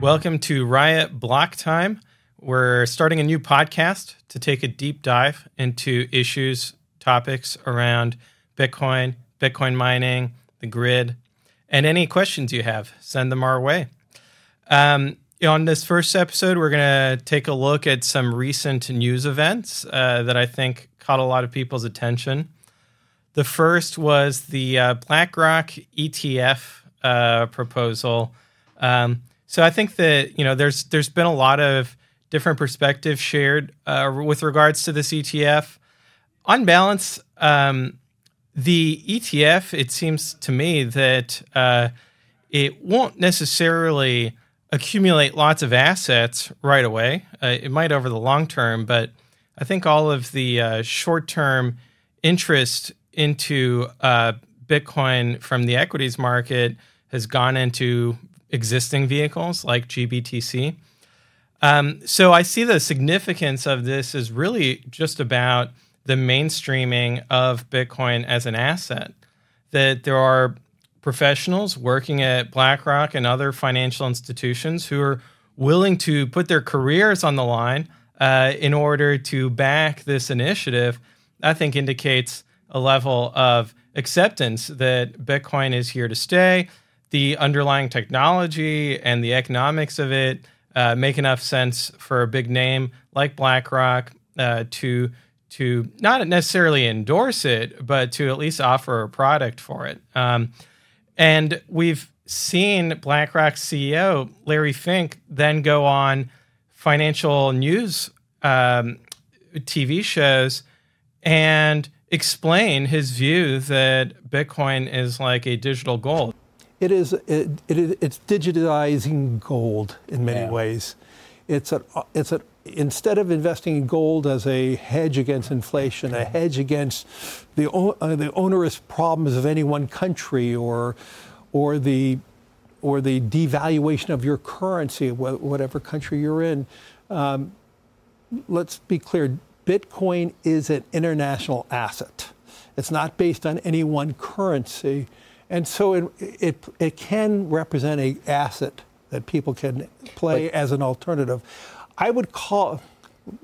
Welcome to Riot Blocktime. We're starting a new podcast to take a deep dive into issues, topics around Bitcoin, Bitcoin mining, the grid, and any questions you have, send them our way. Um, on this first episode, we're going to take a look at some recent news events uh, that I think caught a lot of people's attention. The first was the uh, BlackRock ETF uh, proposal. Um, so I think that you know there's there's been a lot of different perspectives shared uh, with regards to this ETF. On balance, um, the ETF, it seems to me that uh, it won't necessarily accumulate lots of assets right away. Uh, it might over the long term, but I think all of the uh, short term interest into uh, Bitcoin from the equities market has gone into existing vehicles like GBTC. Um, so I see the significance of this is really just about the mainstreaming of Bitcoin as an asset. That there are professionals working at BlackRock and other financial institutions who are willing to put their careers on the line uh, in order to back this initiative, I think indicates a level of acceptance that Bitcoin is here to stay the underlying technology and the economics of it uh, make enough sense for a big name like BlackRock uh, to to not necessarily endorse it, but to at least offer a product for it. Um, and we've seen BlackRock's CEO Larry Fink then go on financial news um, TV shows and explain his view that Bitcoin is like a digital gold it is it, it, it's digitizing gold in many yeah. ways. It's a it's a instead of investing in gold as a hedge against inflation, a hedge against the uh, the onerous problems of any one country or or the or the devaluation of your currency, whatever country you're in. Um, let's be clear: Bitcoin is an international asset. It's not based on any one currency. And so it, it, it can represent a asset that people can play like, as an alternative. I would call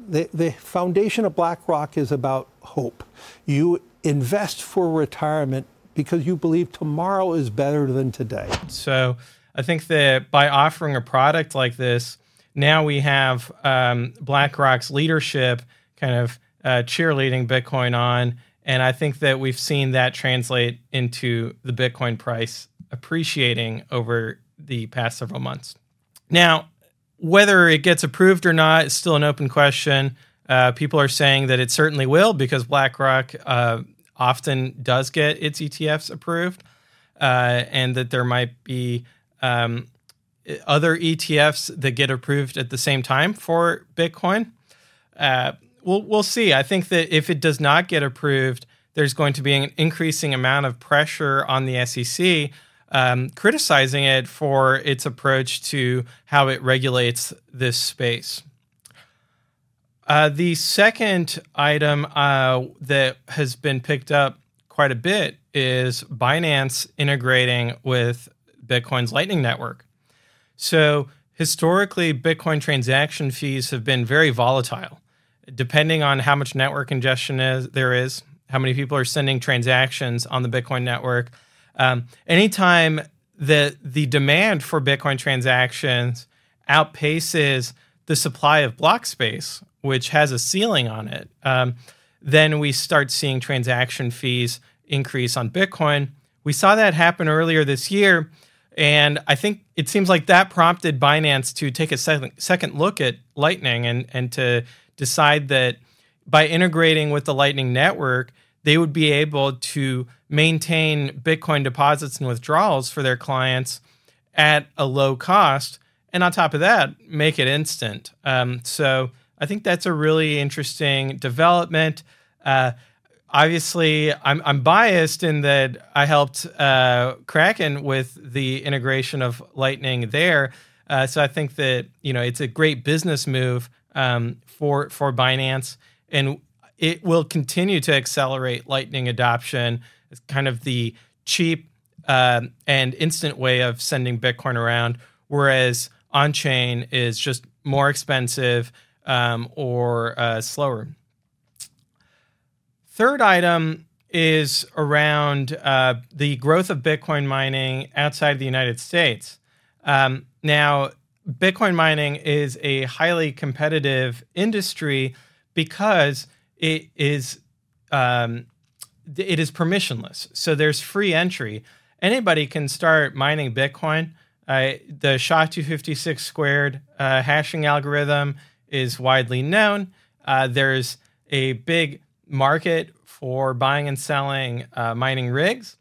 the, the foundation of BlackRock is about hope. You invest for retirement because you believe tomorrow is better than today. So I think that by offering a product like this, now we have um, BlackRock's leadership kind of uh, cheerleading Bitcoin on and I think that we've seen that translate into the Bitcoin price appreciating over the past several months. Now, whether it gets approved or not is still an open question. Uh, people are saying that it certainly will because BlackRock uh, often does get its ETFs approved, uh, and that there might be um, other ETFs that get approved at the same time for Bitcoin. We'll we'll see. I think that if it does not get approved, there's going to be an increasing amount of pressure on the SEC um, criticizing it for its approach to how it regulates this space. Uh, the second item uh, that has been picked up quite a bit is Binance integrating with Bitcoin's Lightning Network. So, historically, Bitcoin transaction fees have been very volatile depending on how much network congestion is, there is, how many people are sending transactions on the Bitcoin network. Um, anytime that the demand for Bitcoin transactions outpaces the supply of block space, which has a ceiling on it, um, then we start seeing transaction fees increase on Bitcoin. We saw that happen earlier this year. And I think it seems like that prompted Binance to take a second, second look at Lightning and, and to decide that by integrating with the Lightning Network, they would be able to maintain Bitcoin deposits and withdrawals for their clients at a low cost. And on top of that, make it instant. Um, so I think that's a really interesting development. Uh, obviously, I'm, I'm, biased in that I helped uh, Kraken with the integration of Lightning there. Uh, so I think that you know it's a great business move um, for for Binance. And it will continue to accelerate Lightning adoption. It's kind of the cheap uh, and instant way of sending Bitcoin around, whereas on chain is just more expensive um, or uh, slower. Third item is around uh, the growth of Bitcoin mining outside the United States. Um, now, Bitcoin mining is a highly competitive industry because it is um, it is permissionless. So there's free entry. Anybody can start mining Bitcoin. Uh, the SHA 256 squared uh, hashing algorithm is widely known. Uh, there's a big market for buying and selling uh, mining rigs.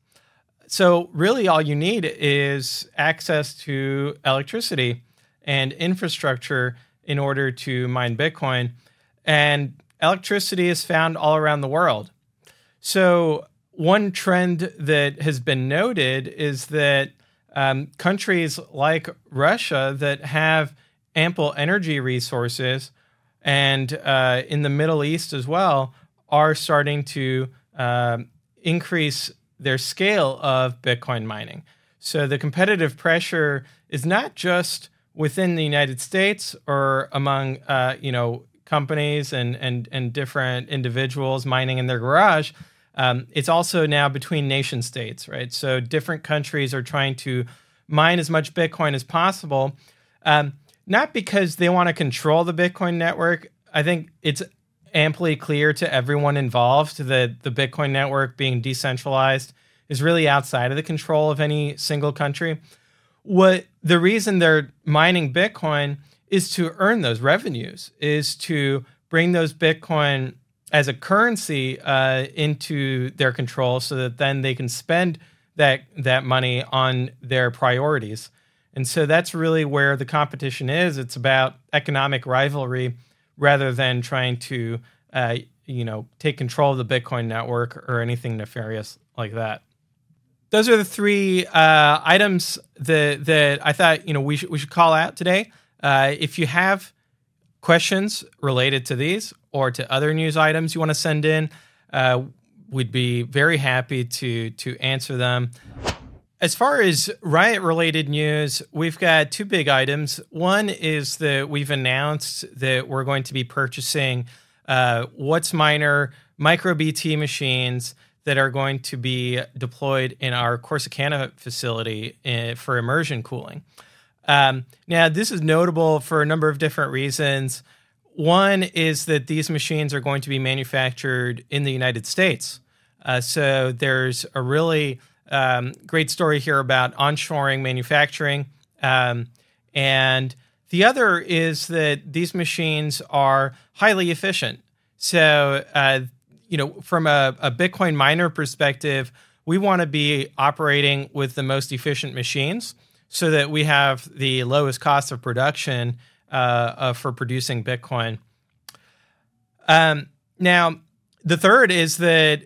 So, really, all you need is access to electricity and infrastructure in order to mine Bitcoin. And electricity is found all around the world. So, one trend that has been noted is that um, countries like Russia that have ample energy resources and uh, in the Middle East as well are starting to uh, increase their scale of Bitcoin mining. So the competitive pressure is not just within the United States or among uh, you know companies and and and different individuals mining in their garage. Um, it's also now between nation states, right? So different countries are trying to mine as much Bitcoin as possible, um, not because they want to control the Bitcoin network. I think it's amply clear to everyone involved that the Bitcoin network being decentralized is really outside of the control of any single country. What the reason they're mining Bitcoin is to earn those revenues, is to bring those Bitcoin as a currency uh, into their control, so that then they can spend that that money on their priorities. And so that's really where the competition is. It's about economic rivalry rather than trying to, uh, you know, take control of the Bitcoin network or anything nefarious like that. Those are the three uh, items that that I thought you know we should we should call out today. Uh, if you have questions related to these or to other news items you want to send in, uh, we'd be very happy to to answer them. As far as riot related news, we've got two big items. One is that we've announced that we're going to be purchasing uh, WhatsMiner MicroBT machines that are going to be deployed in our Corsicana facility for immersion cooling. Um, now, this is notable for a number of different reasons. One is that these machines are going to be manufactured in the United States. Uh, so there's a really um, great story here about onshoring manufacturing. Um, and the other is that these machines are highly efficient. So, uh, you know, from a, a Bitcoin miner perspective, we want to be operating with the most efficient machines so that we have the lowest cost of production uh, uh, for producing Bitcoin. Um, now, the third is that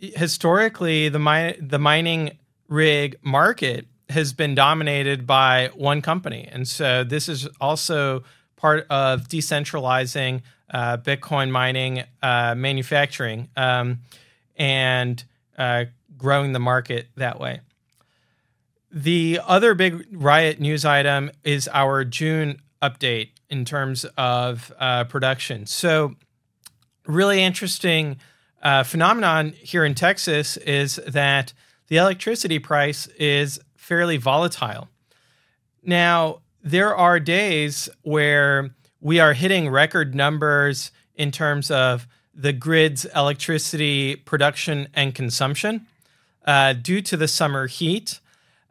historically the mi- the mining rig market has been dominated by one company, and so this is also part of decentralizing uh, Bitcoin mining uh, manufacturing um, and uh, growing the market that way. The other big Riot news item is our June update in terms of uh, production. So, really interesting uh, phenomenon here in Texas is that the electricity price is fairly volatile. Now, there are days where we are hitting record numbers in terms of the grid's electricity production and consumption uh, due to the summer heat.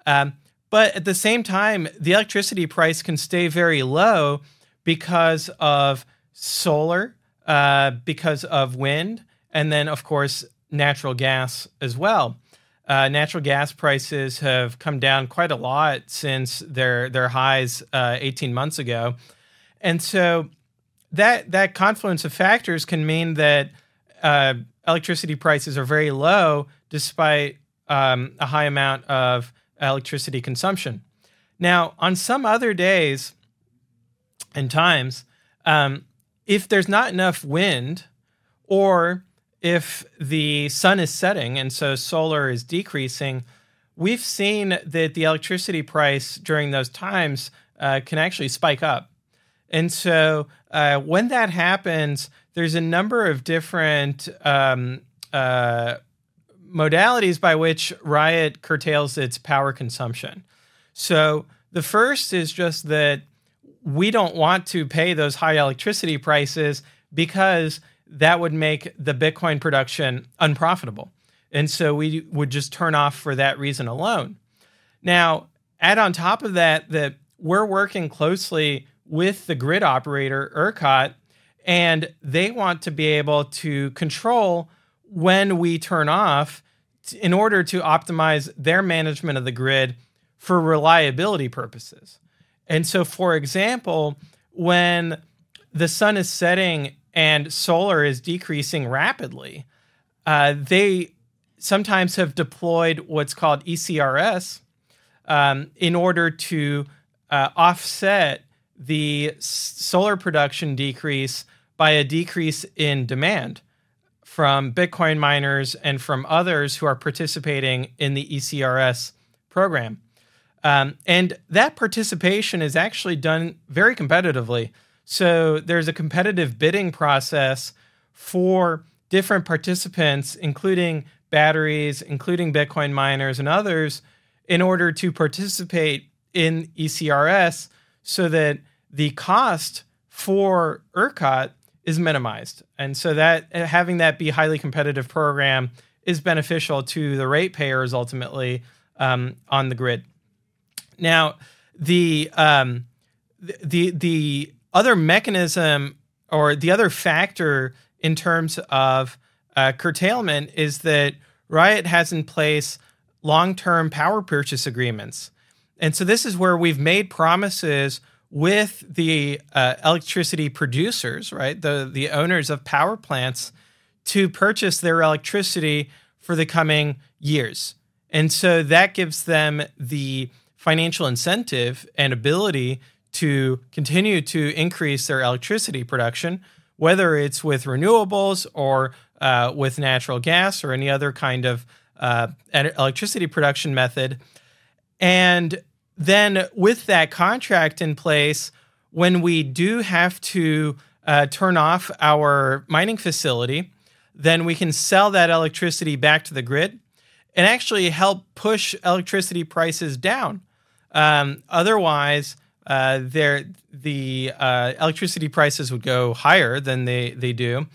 Um, but at the same time, the electricity price can stay very low because of solar, uh, because of wind, and then, of course, natural gas as well. Uh, natural gas prices have come down quite a lot since their their highs uh, 18 months ago, and so that that confluence of factors can mean that uh, electricity prices are very low despite um, a high amount of electricity consumption. Now, on some other days and times, um, if there's not enough wind or if the sun is setting and so solar is decreasing, we've seen that the electricity price during those times uh, can actually spike up. And so uh, when that happens, there's a number of different um, uh, modalities by which Riot curtails its power consumption. So the first is just that we don't want to pay those high electricity prices because that would make the Bitcoin production unprofitable. And so we would just turn off for that reason alone. Now, add on top of that, that we're working closely with the grid operator, ERCOT, and they want to be able to control when we turn off in order to optimize their management of the grid for reliability purposes. And so, for example, when the sun is setting and solar is decreasing rapidly, uh, they sometimes have deployed what's called ECRS um, in order to uh, offset the solar production decrease by a decrease in demand from Bitcoin miners and from others who are participating in the ECRS program. Um, and that participation is actually done very competitively. So there's a competitive bidding process for different participants, including batteries, including Bitcoin miners and others, in order to participate in ECRS so that the cost for ERCOT is minimized. And so that having that be highly competitive program is beneficial to the ratepayers ultimately um, on the grid. Now, the um, the the other mechanism or the other factor in terms of uh, curtailment is that Riot has in place long-term power purchase agreements, and so this is where we've made promises with the uh, electricity producers, right, the the owners of power plants, to purchase their electricity for the coming years, and so that gives them the financial incentive and ability to continue to increase their electricity production, whether it's with renewables or uh, with natural gas or any other kind of uh, electricity production method. And then, with that contract in place, when we do have to uh, turn off our mining facility, then we can sell that electricity back to the grid and actually help push electricity prices down. Um, otherwise, uh, the uh, electricity prices would go higher than they they do,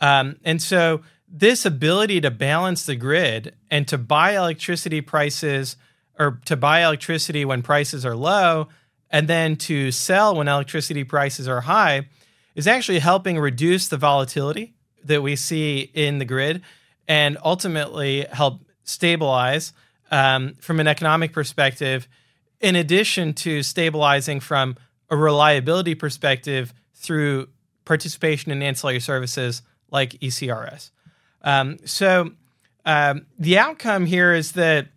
um, and so this ability to balance the grid and to buy electricity prices or to buy electricity when prices are low, and then to sell when electricity prices are high, is actually helping reduce the volatility that we see in the grid, and ultimately help stabilize um, from an economic perspective in addition to stabilizing from a reliability perspective through participation in ancillary services like ECRS. Um, so um, the outcome here is that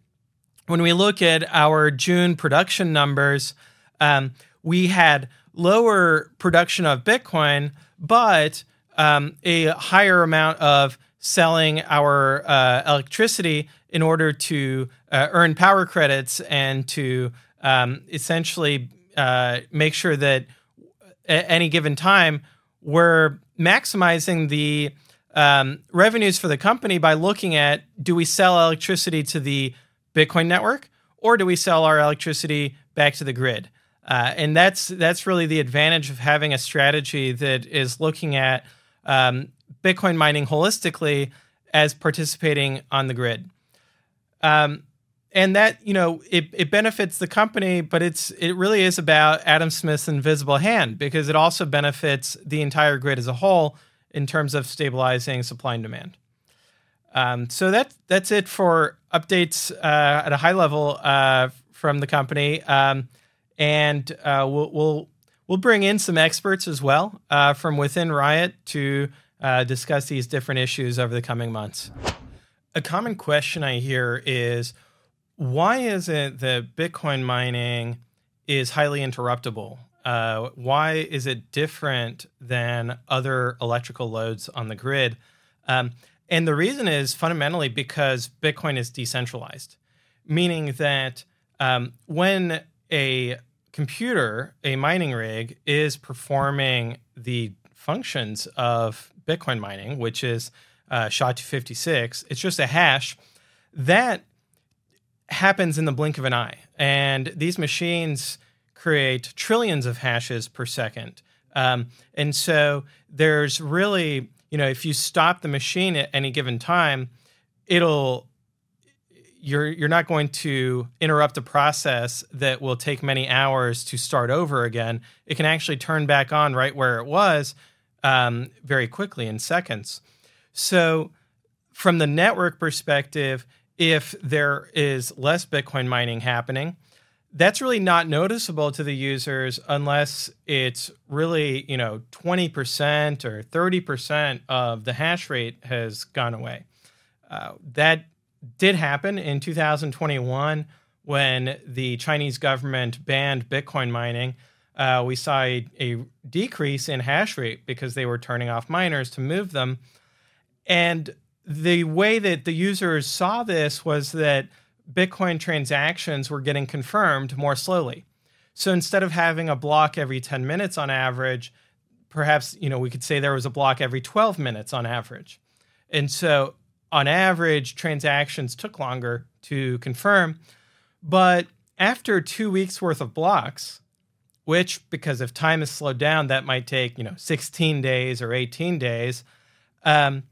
when we look at our June production numbers, um, we had lower production of Bitcoin, but um, a higher amount of selling our uh, electricity in order to uh, earn power credits and to um, essentially uh, make sure that at any given time we're maximizing the um, revenues for the company by looking at do we sell electricity to the Bitcoin network or do we sell our electricity back to the grid? Uh, and that's that's really the advantage of having a strategy that is looking at um, Bitcoin mining holistically as participating on the grid. Um, and that you know it, it benefits the company but it's it really is about adam smith's invisible hand because it also benefits the entire grid as a whole in terms of stabilizing supply and demand um, so that that's it for updates uh, at a high level uh, from the company um, and uh, we'll, we'll we'll bring in some experts as well uh, from within riot to uh, discuss these different issues over the coming months a common question i hear is why is it that Bitcoin mining is highly interruptible? Uh, why is it different than other electrical loads on the grid? Um, and the reason is fundamentally because Bitcoin is decentralized, meaning that um, when a computer, a mining rig, is performing the functions of Bitcoin mining, which is uh, SHA-256, it's just a hash that happens in the blink of an eye. And these machines create trillions of hashes per second. Um, and so there's really, you know, if you stop the machine at any given time, it'll you're you're not going to interrupt a process that will take many hours to start over again. It can actually turn back on right where it was um, very quickly in seconds. So, from the network perspective, if there is less Bitcoin mining happening, that's really not noticeable to the users unless it's really, you know, 20% or 30% of the hash rate has gone away. Uh, that did happen in 2021 when the Chinese government banned Bitcoin mining. Uh, we saw a, a, decrease in hash rate because they were turning off miners to move them. And the way that the users saw this was that Bitcoin transactions were getting confirmed more slowly. So instead of having a block every 10 minutes on average, perhaps you know we could say there was a block every 12 minutes on average. And so on average transactions took longer to confirm, but after 2 weeks worth of blocks, which because if time is slowed down that might take, you know, 16 days or 18 days, um,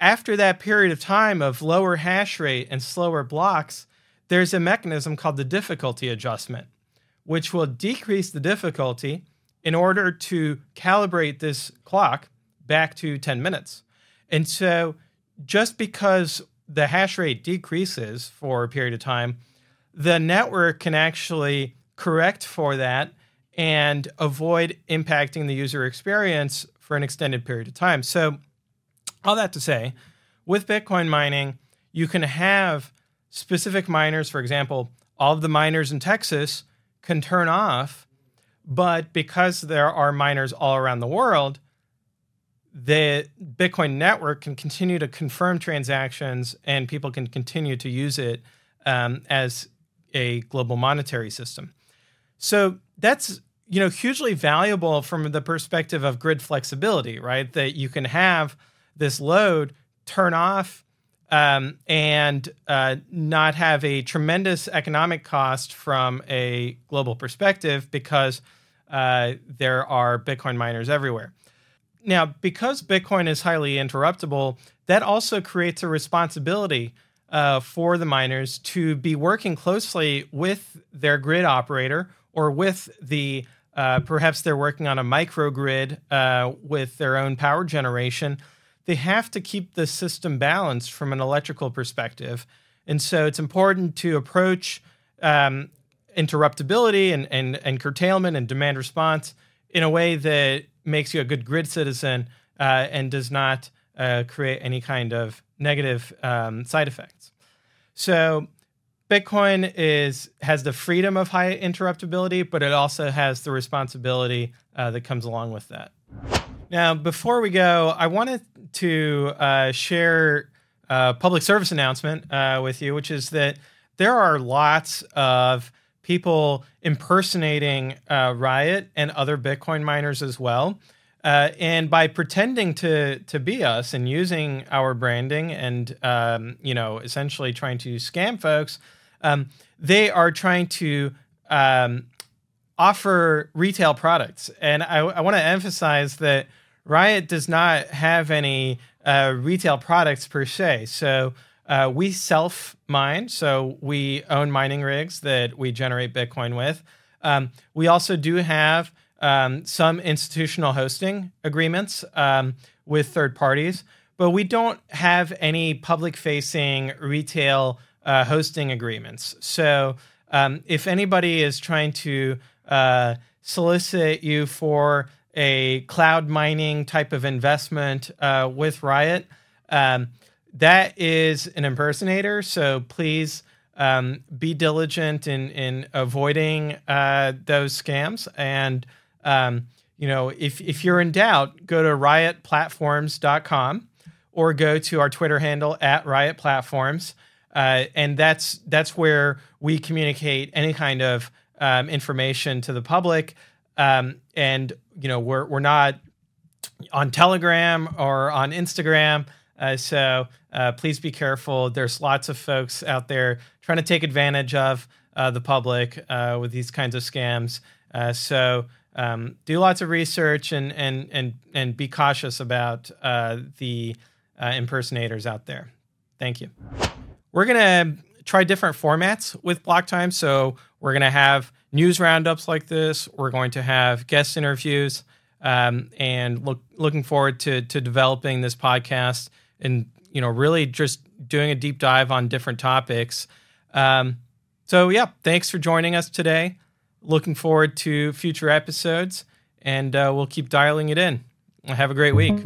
after that period of time of lower hash rate and slower blocks, there's a mechanism called the difficulty adjustment, which will decrease the difficulty in order to calibrate this clock back to 10 minutes. And so, just because the hash rate decreases for a period of time, the network can actually correct for that and avoid impacting the user experience for an extended period of time. So, all that to say, with Bitcoin mining, you can have specific miners, for example, all of the miners in Texas can turn off, but because there are miners all around the world, the Bitcoin network can continue to confirm transactions and people can continue to use it um, as a global monetary system. So that's you know hugely valuable from the perspective of grid flexibility, right? That you can have this load turn off um, and uh, not have a tremendous economic cost from a global perspective because uh, there are Bitcoin miners everywhere. Now, because Bitcoin is highly interruptible, that also creates a responsibility uh, for the miners to be working closely with their grid operator or with the uh, perhaps they're working on a microgrid uh, with their own power generation they have to keep the system balanced from an electrical perspective. And so it's important to approach um, interruptibility and, and, and curtailment and demand response in a way that makes you a good grid citizen uh, and does not uh, create any kind of negative um, side effects. So Bitcoin is has the freedom of high interruptibility, but it also has the responsibility uh, that comes along with that. Now, before we go, I wanted to uh, share a public service announcement uh, with you, which is that there are lots of people impersonating uh, Riot and other Bitcoin miners as well. Uh, and by pretending to to be us and using our branding and um, you know essentially trying to scam folks, um, they are trying to um, offer retail products. And I, I want to emphasize that Riot does not have any uh, retail products per se. So uh, we self mine, so we own mining rigs that we generate Bitcoin with. Um, we also do have um, some institutional hosting agreements um, with third parties, but we don't have any public facing retail uh, hosting agreements. So um, if anybody is trying to uh, solicit you for a cloud mining type of investment uh, with Riot. Um, that is an impersonator, so please um, be diligent in in avoiding uh, those scams. And um, you know, if if you're in doubt, go to riotplatforms.com or go to our Twitter handle at Riot Platforms. Uh, and that's that's where we communicate any kind of um, information to the public. Um, and you know we're we're not on Telegram or on Instagram. Uh, so uh, please be careful. There's lots of folks out there trying to take advantage of uh, the public uh, with these kinds of scams. Uh, so um, do lots of research and and and and be cautious about uh, the impersonators out there. Thank you. We're gonna try different formats with Blocktime. So we're gonna have news roundups like this. We're going to have guest interviews. Um, and look looking forward to to developing this podcast and you know really just doing a deep dive on different topics. Um, so yeah, thanks for joining us today. Looking forward to future episodes, and uh, we'll keep dialing it in. Have a great week.